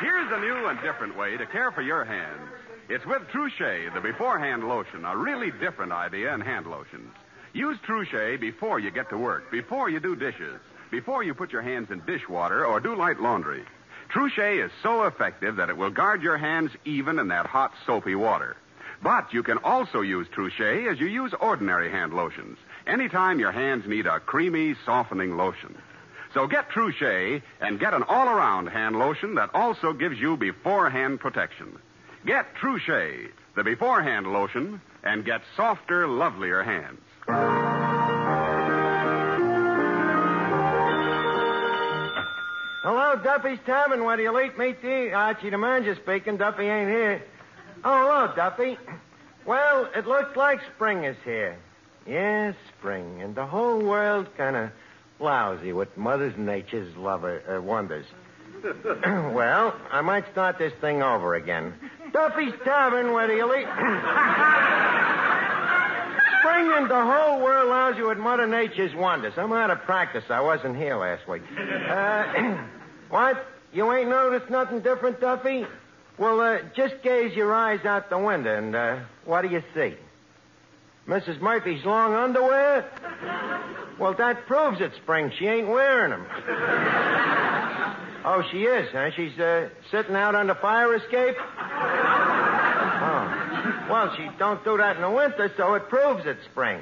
Here's a new and different way to care for your hands. It's with Trushay, the beforehand lotion, a really different idea in hand lotions. Use Trushay before you get to work, before you do dishes, before you put your hands in dishwater or do light laundry. Trushay is so effective that it will guard your hands even in that hot, soapy water. But you can also use Trushay as you use ordinary hand lotions, anytime your hands need a creamy, softening lotion. So get Trushay and get an all-around hand lotion that also gives you beforehand protection. Get Trushay, the beforehand lotion, and get softer, lovelier hands. Hello, Duffy's Tavern. Where do you eat meet the Archie the manager speaking. Duffy ain't here. Oh, hello, Duffy. Well, it looks like spring is here. Yes, spring, and the whole world kind of lousy with Mother Nature's lover, uh, wonders. well, I might start this thing over again. Duffy's Tavern, where do you eat? Spring and the whole world lousy with Mother Nature's wonders. I'm out of practice. I wasn't here last week. Uh, what? You ain't noticed nothing different, Duffy? Well, uh, just gaze your eyes out the window, and uh, what do you see? Mrs. Murphy's long underwear? Well, that proves it, Spring. She ain't wearing them. oh, she is, huh? She's uh, sitting out on the fire escape? Oh. Well, she don't do that in the winter, so it proves it's spring.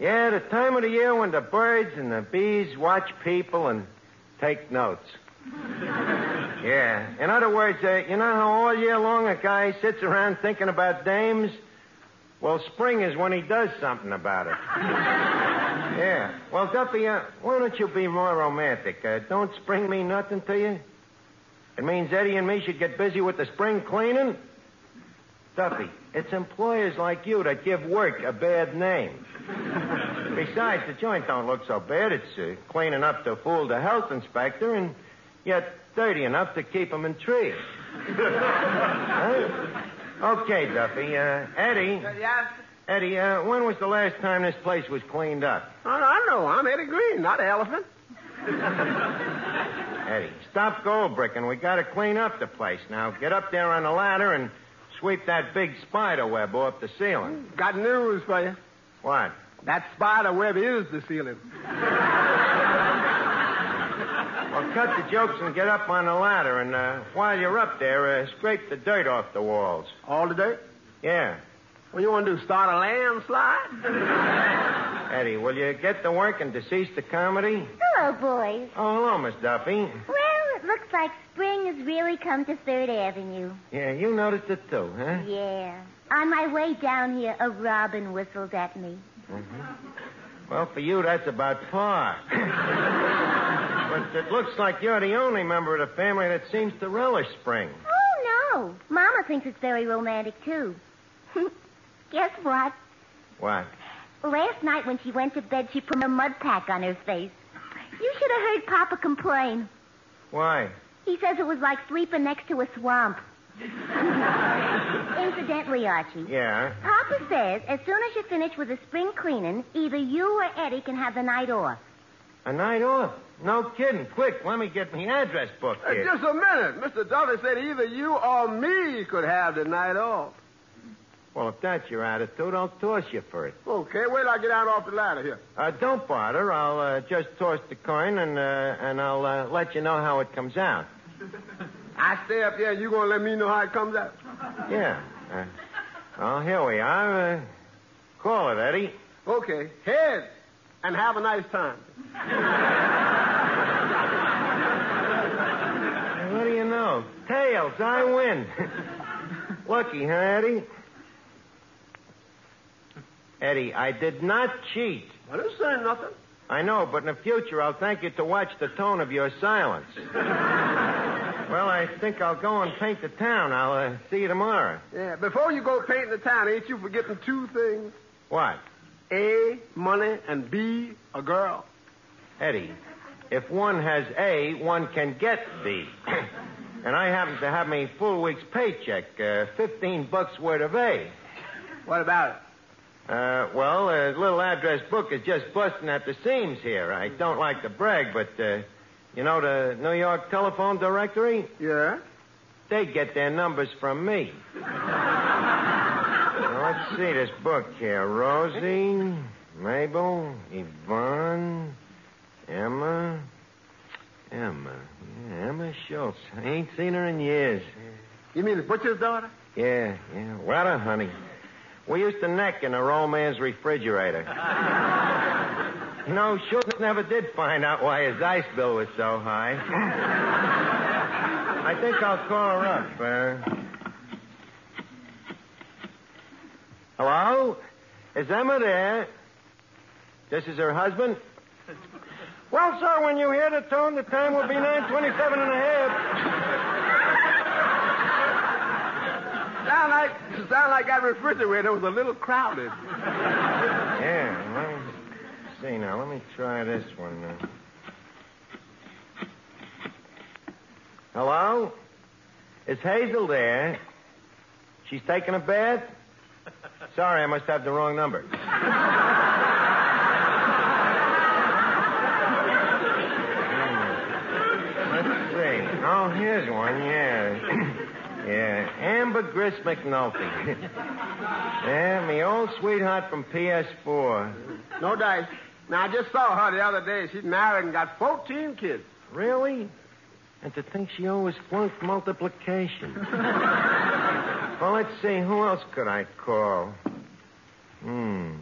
Yeah, the time of the year when the birds and the bees watch people and take notes. Yeah. In other words, uh, you know how all year long a guy sits around thinking about dames? Well, spring is when he does something about it. yeah. Well, Duffy, uh, why don't you be more romantic? Uh, don't spring mean nothing to you? It means Eddie and me should get busy with the spring cleaning? Duffy, it's employers like you that give work a bad name. Besides, the joint don't look so bad. It's uh, clean enough to fool the health inspector and yet dirty enough to keep him in tree. Huh? Okay, Duffy. Uh, Eddie. yes? Eddie, uh, when was the last time this place was cleaned up? I, I know. I'm Eddie Green, not an elephant. Eddie, stop gold bricking. We gotta clean up the place. Now, get up there on the ladder and sweep that big spider web off the ceiling. Got news for you. What? That spider web is the ceiling. Well, cut the jokes and get up on the ladder, and uh, while you're up there, uh, scrape the dirt off the walls. All the dirt? Yeah. What you want to do, start a landslide? Eddie, will you get to work and decease the comedy? Hello, boys. Oh, hello, Miss Duffy. Well, it looks like spring has really come to Third Avenue. Yeah, you noticed it too, huh? Yeah. On my way down here, a robin whistled at me. Well, for you, that's about par. but it looks like you're the only member of the family that seems to relish spring. Oh, no. Mama thinks it's very romantic, too. Guess what? What? Last night when she went to bed, she put a mud pack on her face. You should have heard Papa complain. Why? He says it was like sleeping next to a swamp. Incidentally, Archie. Yeah. Papa says as soon as you finish with the spring cleaning, either you or Eddie can have the night off. A night off? No kidding. Quick, let me get my address book Uh, here. just a minute. Mr. Duffy said either you or me could have the night off. Well, if that's your attitude, I'll toss you for it. Okay, wait till I get out off the ladder here. Uh, don't bother. I'll uh, just toss the coin and uh, and I'll uh, let you know how it comes out. I stay up here and you gonna let me know how it comes out? Yeah. Uh, well, here we are. Uh, call it, Eddie. Okay, head and have a nice time. What do you know? Tails, I win. Lucky, huh, Eddie? Eddie, I did not cheat. I didn't say nothing. I know, but in the future, I'll thank you to watch the tone of your silence. well, I think I'll go and paint the town. I'll uh, see you tomorrow. Yeah, before you go painting the town, ain't you forgetting two things? What? A, money, and B, a girl. Eddie, if one has A, one can get B. and I happen to have me full week's paycheck, uh, 15 bucks worth of A. What about it? Uh, well, a little address book is just busting at the seams here. I don't like to brag, but, uh, you know the New York telephone directory? Yeah? They get their numbers from me. now, let's see this book here. Rosie, Mabel, Yvonne, Emma. Emma. Yeah, Emma Schultz. I ain't seen her in years. You mean the butcher's daughter? Yeah, yeah. What a honey. We used to neck in her old man's refrigerator. you know, Schultz never did find out why his ice bill was so high. I think I'll call her up. Uh... Hello? Is Emma there? This is her husband? Well, sir, when you hear the tone, the time will be 927 and a half. Sound like, sound like that refrigerator was a little crowded. Yeah, let me see now. Let me try this one now. Hello? Is Hazel there? She's taking a bath? Sorry, I must have the wrong number. Hmm. Let's see. Oh, here's one, yeah. yeah. Ambergris McNulty. yeah, me old sweetheart from PS4. No dice. Now, I just saw her the other day. She's married and got 14 kids. Really? And to think she always flunked multiplication. well, let's see. Who else could I call? Hmm.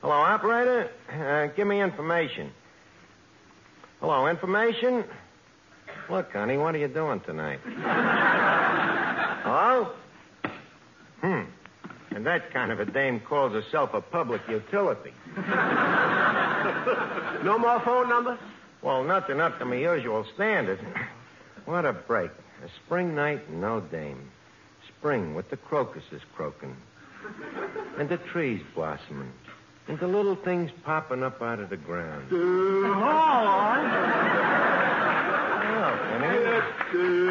Hello, operator. Uh, give me information. Hello, information. Look, honey, what are you doing tonight? Hello? Hmm. And that kind of a dame calls herself a public utility. No more phone numbers? Well, nothing up to my usual standard. What a break. A spring night, no dame. Spring with the crocuses croaking. And the trees blossoming. And the little things popping up out of the ground. Oh, honey.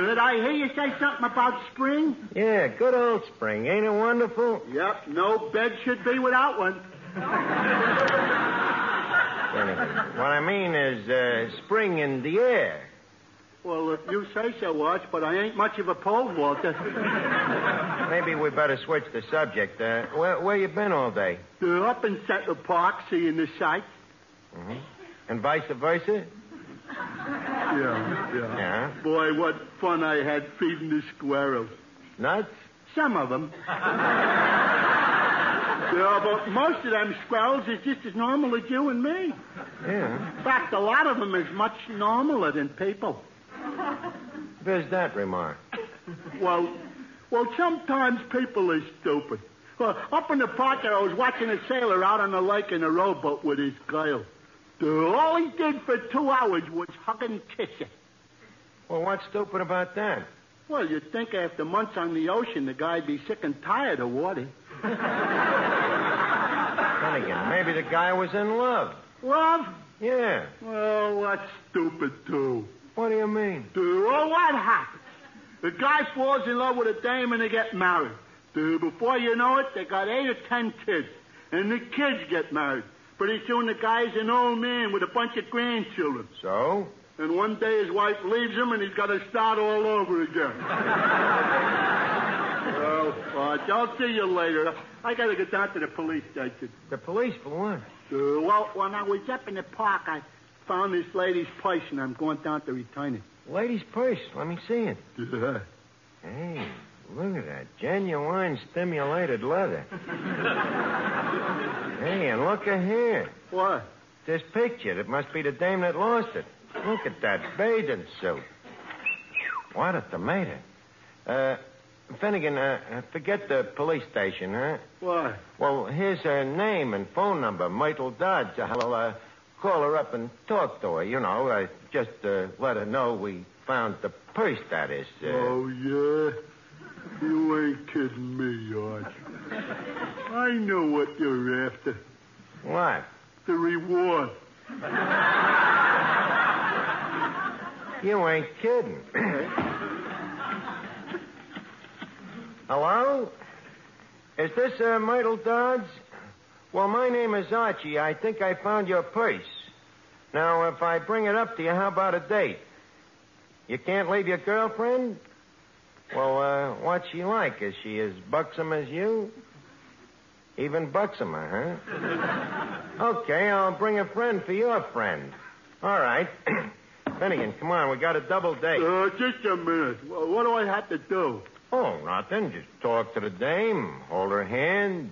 Did I hear you say something about spring? Yeah, good old spring. Ain't it wonderful? Yep, no bed should be without one. Anyway, what I mean is uh, spring in the air. Well, if you say so, Watch, but I ain't much of a pole vaulter. Maybe we better switch the subject. Uh, where, where you been all day? Uh, up in Central Park, seeing the sights. hmm And vice versa? Yeah, yeah. Yeah. Boy, what fun I had feeding the squirrels. Nuts? Some of them. yeah, but most of them squirrels is just as normal as you and me. Yeah. In fact, a lot of them is much normaler than people. There's that remark. Well, well, sometimes people are stupid. Well, up in the park I was watching a sailor out on the lake in a rowboat with his girl. All he did for two hours was hug and kiss her. Well, what's stupid about that? Well, you'd think after months on the ocean, the guy'd be sick and tired of water. Then again, maybe the guy was in love. Love? Yeah. Well, that's stupid, too. What do you mean? Well, what happens? The guy falls in love with a dame and they get married. Before you know it, they got eight or ten kids. And the kids get married. Pretty soon the guy's an old man with a bunch of grandchildren. So? And one day his wife leaves him and he's got to start all over again. well, uh, I'll see you later. I got to get down to the police station. The police for what? Uh, well, when I was up in the park, I found this lady's purse and I'm going down to return it. Lady's purse. Let me see it. Yeah. Hey, look at that. Genuine stimulated leather. hey, and look at here. What? This picture. It must be the dame that lost it. Look at that bathing suit. What a tomato. Uh, Finnegan, uh, uh, forget the police station, huh? Why? Well, here's her name and phone number, Myrtle Dodge. I'll uh, call her up and talk to her, you know. Uh, just uh, let her know we found the purse, that is. Uh, Oh, yeah? You ain't kidding me, Arch. I know what you're after. What? The reward. You ain't kidding. Hello? Is this uh, Myrtle Dodge? Well, my name is Archie. I think I found your purse. Now, if I bring it up to you, how about a date? You can't leave your girlfriend? Well, uh, what's she like? Is she as buxom as you? Even buxomer, huh? okay, I'll bring a friend for your friend. All right. Finnegan, come on. We got a double date. Uh, just a minute. What do I have to do? Oh, nothing. Just talk to the dame, hold her hand,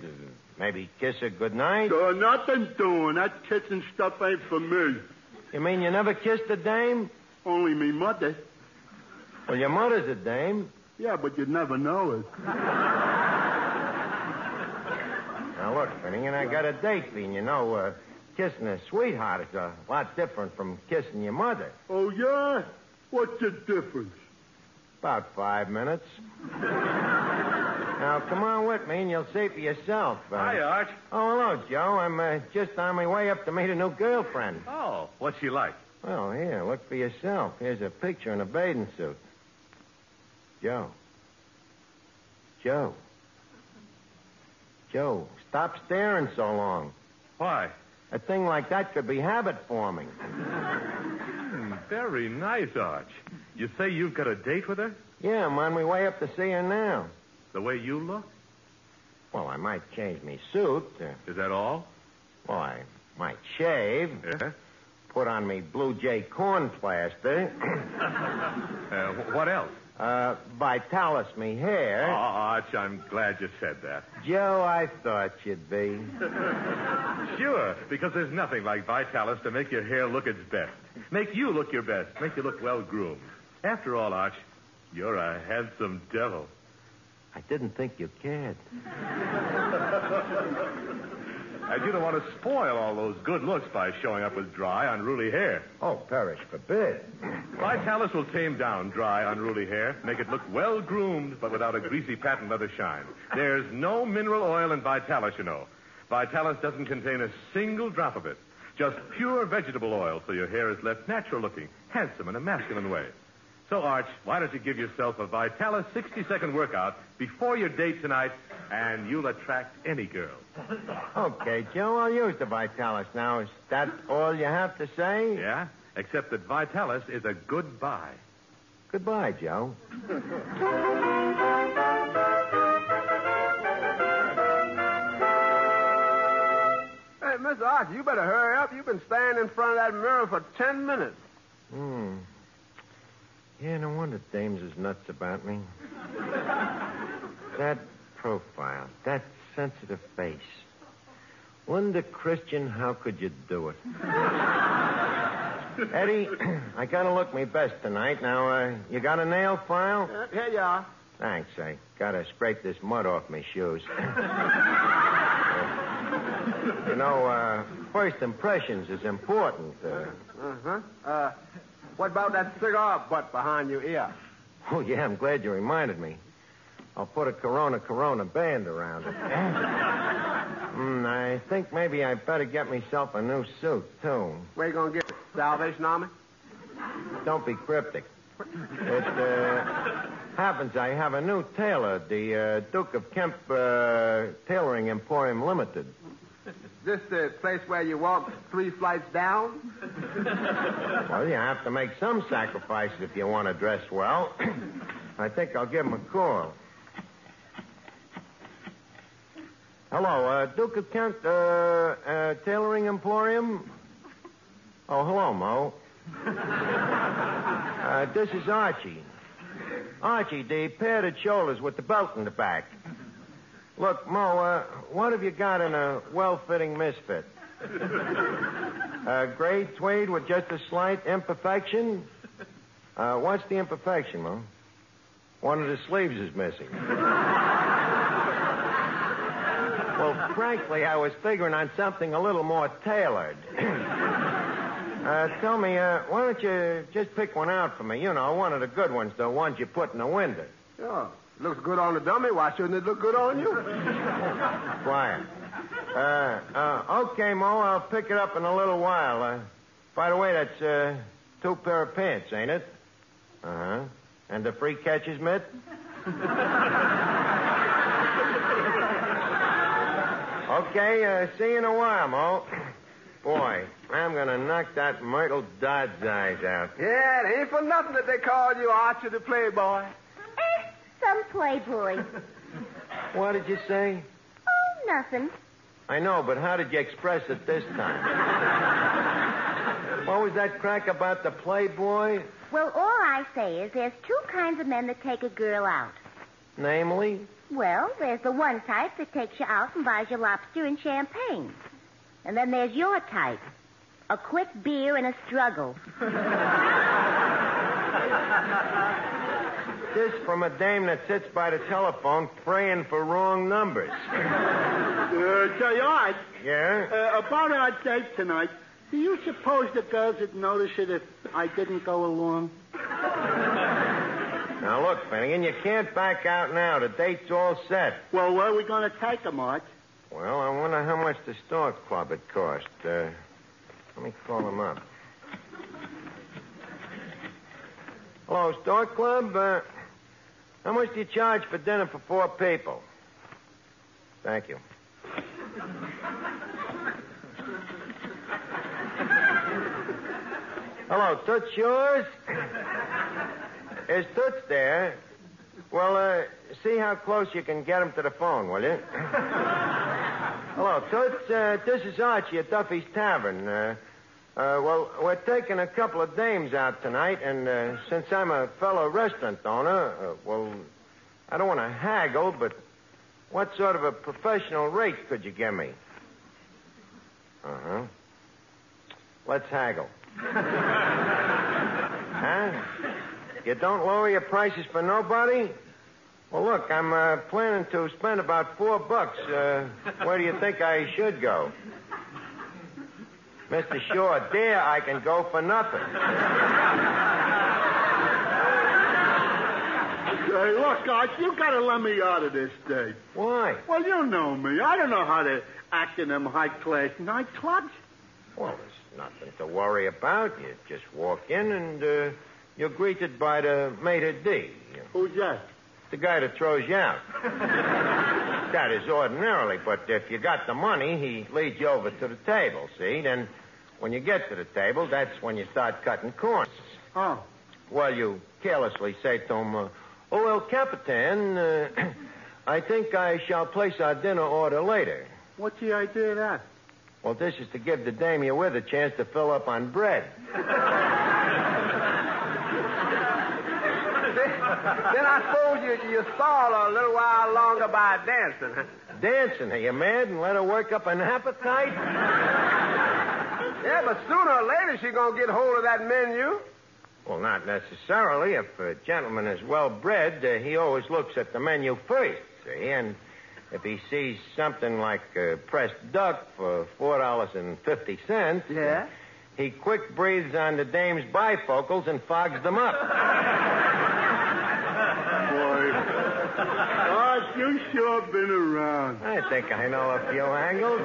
maybe kiss her goodnight. Uh, nothing doing. That kissing stuff ain't for me. You mean you never kissed a dame? Only me mother. Well, your mother's a dame. Yeah, but you'd never know it. Now, look, Finnegan, I got a date for you. and You know, uh, kissing a sweetheart is a lot different from kissing your mother. Oh, yeah? What's the difference? About five minutes. Now, come on with me, and you'll see for yourself. Uh, Hi, Arch. Oh, hello, Joe. I'm uh, just on my way up to meet a new girlfriend. Oh, what's she like? Well, here, look for yourself. Here's a picture in a bathing suit. Joe. Joe. Joe, stop staring so long. Why? A thing like that could be habit forming. Hmm, very nice, Arch. You say you've got a date with her? Yeah, I'm on my way up to see her now. The way you look? Well, I might change me suit. Uh, Is that all? well, I might shave. Yeah. Put on me Blue Jay corn plaster. Uh, wh- what else? uh, Vitalis me hair. Oh, Arch, I'm glad you said that. Joe, I thought you'd be. Sure, because there's nothing like Vitalis to make your hair look its best. Make you look your best. Make you look well groomed. After all, Arch, you're a handsome devil. I didn't think you cared. And you don't want to spoil all those good looks by showing up with dry, unruly hair. Oh, perish forbid. Vitalis will tame down dry, unruly hair, make it look well groomed, but without a greasy patent leather shine. There's no mineral oil in Vitalis, you know. Vitalis doesn't contain a single drop of it. Just pure vegetable oil, so your hair is left natural looking, handsome in a masculine way. So, Arch, why don't you give yourself a Vitalis 60 second workout before your date tonight, and you'll attract any girl. Okay, Joe, I'll use the Vitalis now. Is that all you have to say? Yeah? Except that Vitalis is a goodbye. Goodbye, Joe. Hey, Mr. Archie, you better hurry up. You've been standing in front of that mirror for ten minutes. Hmm. Yeah, no wonder dames is nuts about me. that profile, that sensitive face. Wonder, Christian, how could you do it? Eddie, I gotta look my best tonight. Now, uh, you got a nail file? Uh, here you are. Thanks. I gotta scrape this mud off my shoes. you know, uh, first impressions is important. Uh, Uh-huh. What about that cigar butt behind your ear? oh, yeah, I'm glad you reminded me. I'll put a Corona Corona band around it. mm, I think maybe I better get myself a new suit, too. Where you gonna get it? Salvation Army? Don't be cryptic. It uh, happens I have a new tailor, the uh, Duke of Kent uh, Tailoring Emporium Limited. This the place where you walk three flights down? Well, you have to make some sacrifices if you want to dress well. I think I'll give him a call. Hello, uh, Duke of Kent, uh, uh, Tailoring Emporium? Oh, hello, Mo. uh, this is Archie. Archie, the padded shoulders with the belt in the back. Look, Mo, uh, what have you got in a well-fitting misfit? Uh, gray tweed with just a slight imperfection? Uh, what's the imperfection, Mo? One of the sleeves is missing. well, frankly, I was figuring on something a little more tailored. uh, tell me, uh, why don't you just pick one out for me? You know, one of the good ones, the ones you put in the window. Sure. Looks good on the dummy. Why shouldn't it look good on you? Quiet. Uh, uh, okay, Mo, I'll pick it up in a little while. Uh, by the way, that's uh, two pair of pants, ain't it? Uh huh. And the free catches mitt? okay, uh, see you in a while, Mo. Boy, I'm gonna knock that Myrtle Dodd's eyes out. Yeah, it ain't for nothing that they called you Archie the Playboy. Some playboy. What did you say? Oh, nothing. I know, but how did you express it this time? what was that crack about the Playboy? Well, all I say is there's two kinds of men that take a girl out. Namely? Well, there's the one type that takes you out and buys you lobster and champagne. And then there's your type. A quick beer and a struggle. This from a dame that sits by the telephone praying for wrong numbers. Uh, say, Art, Yeah? uh, about our date tonight, do you suppose the girls would notice it if I didn't go along? Now, look, Finnegan, you can't back out now. The date's all set. Well, where are we going to take them, Art? Well, I wonder how much the Stork Club would cost. Uh, let me call them up. Hello, Stork Club. Uh, how much do you charge for dinner for four people? Thank you. Hello, Toots Shor's? Is Toots there? Well, uh, see how close you can get him to the phone, will you? Hello, Toots. Uh, this is Archie at Duffy's Tavern. Uh, uh, well, we're taking a couple of dames out tonight, and uh, since I'm a fellow restaurant owner, uh, well, I don't want to haggle, but what sort of a professional rate could you give me? Uh huh. Let's haggle. huh? You don't lower your prices for nobody? Well, look, I'm uh, planning to spend about four bucks. Uh, where do you think I should go? Mr. Shaw, there I can go for nothing. Hey, look, Art, you got to let me out of this date. Why? Well, you know me. I don't know how to act in them high-class nightclubs. Well, there's nothing to worry about. You just walk in and uh, you're greeted by the maitre d', Who's that? The guy that throws you out. that is ordinarily, but if you got the money, he leads you over to the table, see? Then when you get to the table, that's when you start cutting corners. Oh. Well, you carelessly say to him, uh, Oh, El Capitan, uh, I think I shall place our dinner order later. What's the idea of that? Well, this is to give the dame you're with a chance to fill up on bread. then I suppose you, you stall a little while longer by dancing, huh? Dancing, are you mad? And let her work up an appetite? Yeah, but sooner or later she's going to get hold of that menu. Well, not necessarily. If a gentleman is well bred, uh, he always looks at the menu first, see? And if he sees something like uh, pressed duck for $4.50, Yeah? he quick breathes on the dame's bifocals and fogs them up. Art, you sure been around. I think I know a few angles.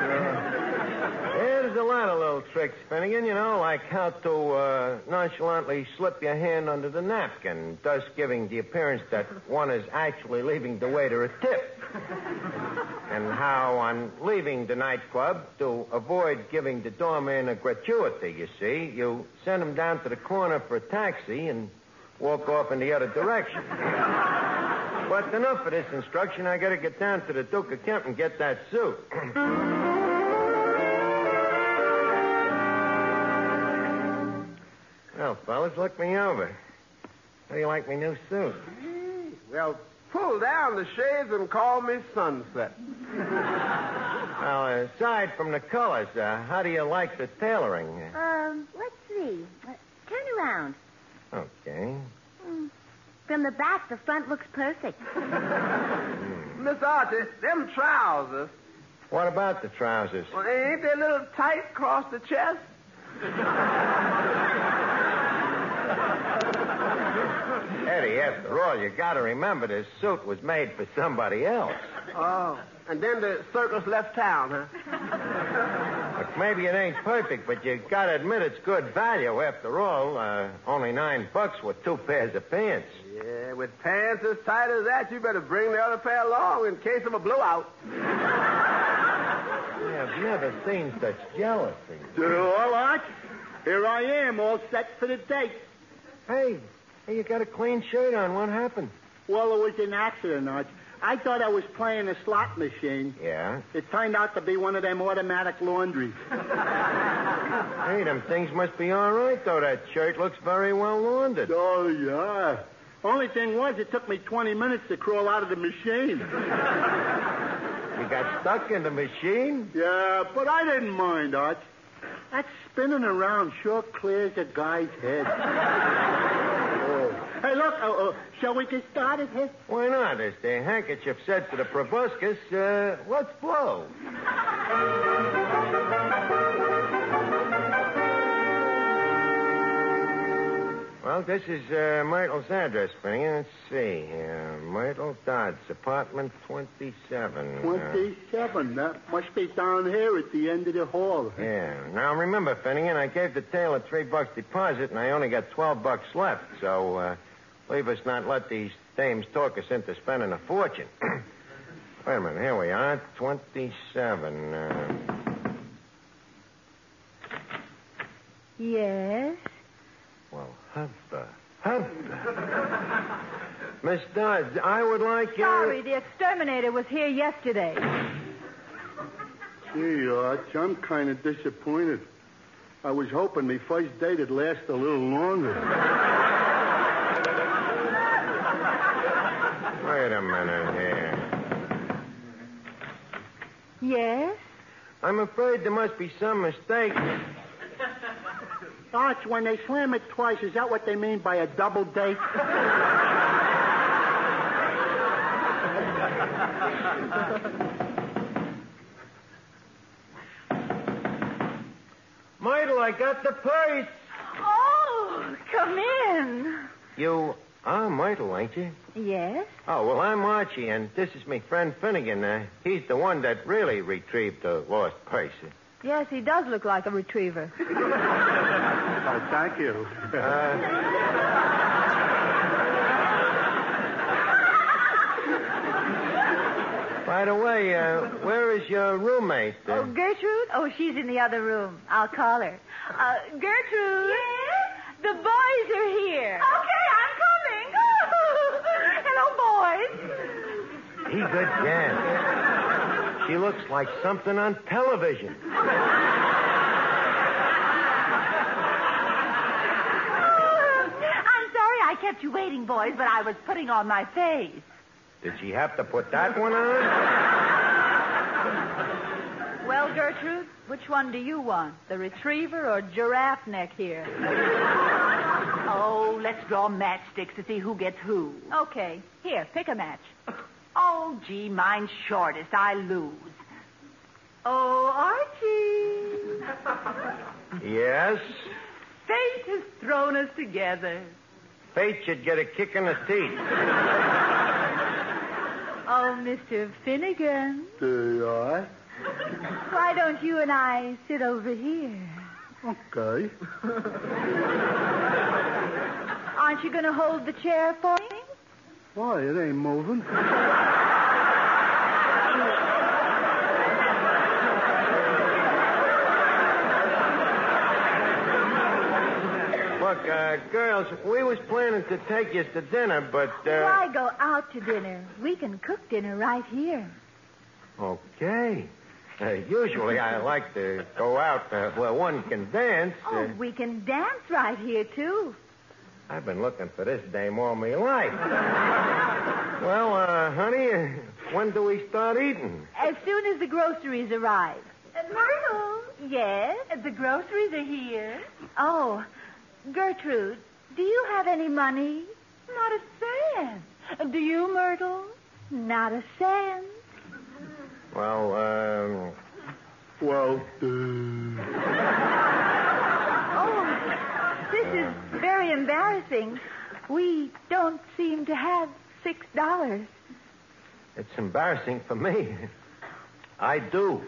There's a lot of little tricks, Finnegan, you know, like how to uh, nonchalantly slip your hand under the napkin, thus giving the appearance that one is actually leaving the waiter a tip. and how, on leaving the nightclub, to avoid giving the doorman a gratuity, you see, you send him down to the corner for a taxi and walk off in the other direction. But enough of this instruction. I gotta get down to the Duke of Kent and get that suit. well, fellas, look me over. How do you like my new suit? Well, pull down the shades and call me Sunset. Well, aside from the colors, uh, how do you like the tailoring? Um, let's see. Uh, turn around. Okay. From the back, the front looks perfect. Miss Archie, them trousers, What about the trousers? well, ain't they a little tight across the chest? Eddie, after all, you gotta remember this suit was made for somebody else. Oh. And then the circus left town, huh? Look, maybe it ain't perfect, but you gotta admit it's good value. After all, uh, only nine bucks with two pairs of pants. Yeah, with pants as tight as that, you better bring the other pair along in case of a blowout. I've never seen such jealousy. All right. Here I am, all set for the date. Hey, hey, you got a clean shirt on. What happened? Well, it was an accident, Arch. I thought I was playing a slot machine. Yeah? It turned out to be one of them automatic laundries. Hey, them things must be all right, though. That shirt looks very well laundered. Oh, yeah. Only thing was, it took me 20 minutes to crawl out of the machine. You got stuck in the machine? Yeah, but I didn't mind, Arch. That spinning around sure clears a guy's head. oh. Hey, look, uh, uh, shall we get started here? Why not? As the handkerchief said to the proboscis, uh, let's blow. Well, this is uh, Myrtle's address, Finnegan. Let's see. Uh, Myrtle Dodds, apartment 27. Uh, 27. That must be down here at the end of the hall. yeah. Now, remember, Finnegan, I gave the tailor three bucks deposit, and I only got 12 bucks left. So, uh, leave us not let these dames talk us into spending a fortune. Wait a minute. Here we are. 27. Uh, Yes. Well, hubba. Hubba. Miss Dodds, I would like you... Sorry, the exterminator was here yesterday. Gee, Arch, I'm kind of disappointed. I was hoping my first date would last a little longer. Wait a minute here. Yes? I'm afraid there must be some mistake. Arch, when they slam it twice, is that what they mean by a double date? Myrtle, I got the purse. Oh, come in. You are Myrtle, ain't you? Yes? Oh, well, I'm Archie, and this is my friend Finnegan. Uh, he's the one that really retrieved the lost purse. Yes, he does look like a retriever. Oh, thank you. By the way, uh, where is your roommate? Uh, Oh, Gertrude? Oh, she's in the other room. I'll call her. Uh, Gertrude? Yes? The boys are here. Okay, I'm coming. Hello, boys. He good dance. She looks like something on television. Oh, I'm sorry I kept you waiting, boys, but I was putting on my face. Did she have to put that one on? Well, Gertrude, which one do you want? The retriever or giraffe neck here? Oh, let's draw matchsticks to see who gets who. Okay, here, pick a match. Oh, gee, mine's shortest. I lose. Oh, Archie. Yes. Fate has thrown us together. Fate should get a kick in the teeth. Oh, Mr. Finnegan. There you are. Why don't you and I sit over here? Okay. Aren't you going to hold the chair for me? Why, it ain't moving. Look, uh, girls, we was planning to take you to dinner, but, uh... Why go out to dinner? We can cook dinner right here. Okay. Uh, usually I like to go out uh, where one can dance. Oh, Uh, we can dance right here, too. I've been looking for this dame all my life. well, uh, honey, uh, when do we start eating? As soon as the groceries arrive. Uh, Myrtle. Yes? The groceries are here. Oh, Gertrude, do you have any money? Not a cent. Do you, Myrtle? Not a cent. Well, um, Well, uh, Oh, this is very embarrassing. We don't seem to have six dollars. it's embarrassing for me. I do.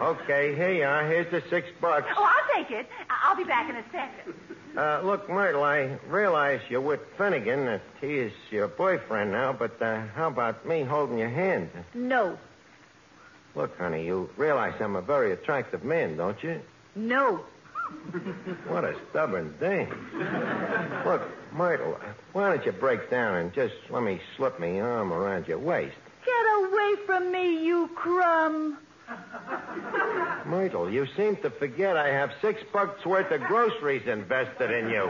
okay, here you are. Here's the six bucks. Oh, I'll take it. I'll be back in a second. Uh, look, Myrtle, I realize you're with Finnegan, that he is your boyfriend now, but uh, how about me holding your hand? No. Look, honey, you realize I'm a very attractive man, don't you? No. What a stubborn thing. Look, Myrtle, why don't you break down and just let me slip my arm around your waist? Get away from me, you crumb. Myrtle, you seem to forget I have six bucks worth of groceries invested in you.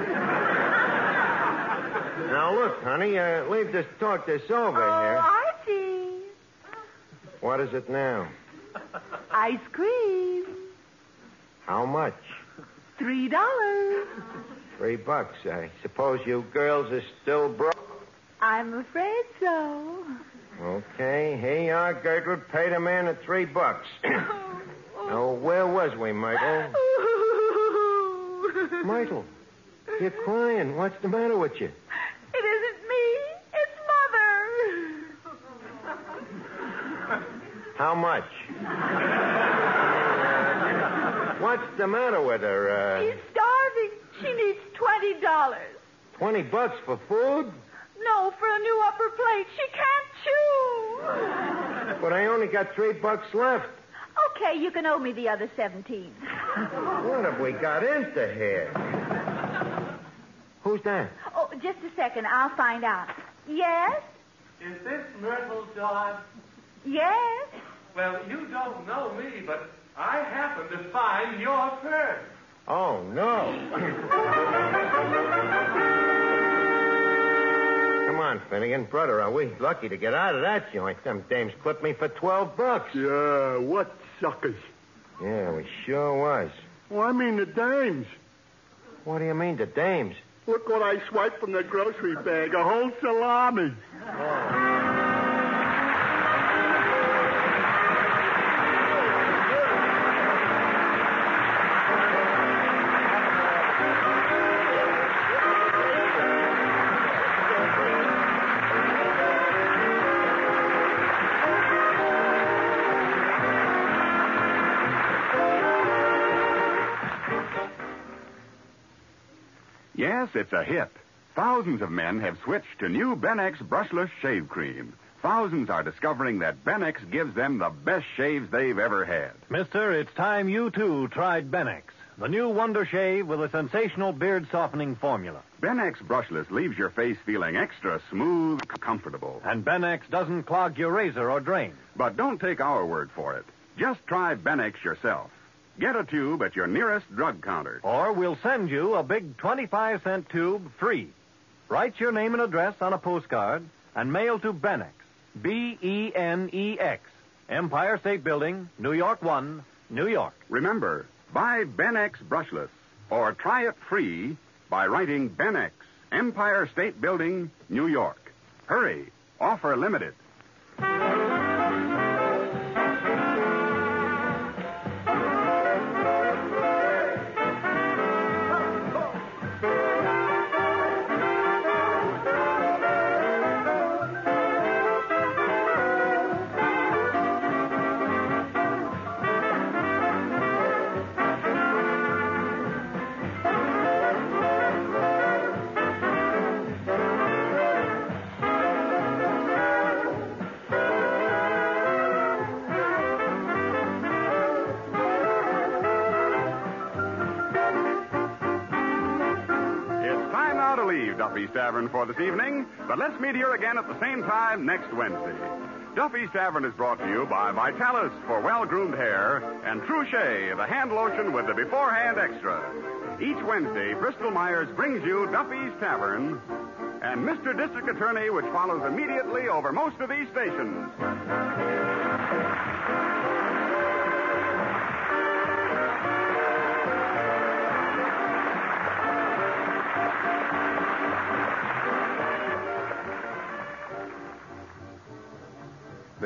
now, look, honey, uh, leave this talk this over Oh, here. Archie. What is it now? Ice cream. How much? Three dollars. Three bucks. I suppose you girls are still broke. I'm afraid so. Okay, here you are, Gertrude. Pay the man the three bucks. Oh, oh. now, where was we, Myrtle? Myrtle, you're crying. What's the matter with you? It isn't me. It's Mother. How much? What's the matter with her? Uh, She's starving. She needs twenty dollars. Twenty bucks for food? No, for a new upper plate. She can't chew. But I only got three bucks left. Okay, you can owe me the other seventeen. What have we got into here? Who's that? Oh, just a second. I'll find out. Yes? Is this Myrtle Dodd? Yes? Well, you don't know me, but I happen to find your purse. Oh, no. Come on, Finnegan. Brother, are we lucky to get out of that joint? Them dames clipped me for 12 bucks. yeah, what suckers? Yeah, we sure was. Well, I mean the dames. What do you mean, the dames? Look what I swiped from the grocery bag. A whole salami. Oh. Yes, it's a hit. Thousands of men have switched to new Benex brushless shave cream. Thousands are discovering that Benex gives them the best shaves they've ever had. Mister, it's time you too tried Benex, the new Wonder Shave with a sensational beard softening formula. Benex brushless leaves your face feeling extra smooth, comfortable. And Benex doesn't clog your razor or drain. But don't take our word for it. Just try Benex yourself. Get a tube at your nearest drug counter. Or we'll send you a big 25 cent tube free. Write your name and address on a postcard and mail to Benex, B E N E X, Empire State Building, New York 1, New York. Remember, buy Benex brushless or try it free by writing Benex, Empire State Building, New York. Hurry, offer limited. Duffy's Tavern for this evening, but let's meet here again at the same time next Wednesday. Duffy's Tavern is brought to you by Vitalis for well-groomed hair and Trushay, the hand lotion with the beforehand extra. Each Wednesday, Bristol Myers brings you Duffy's Tavern and Mr. District Attorney, which follows immediately over most of these stations.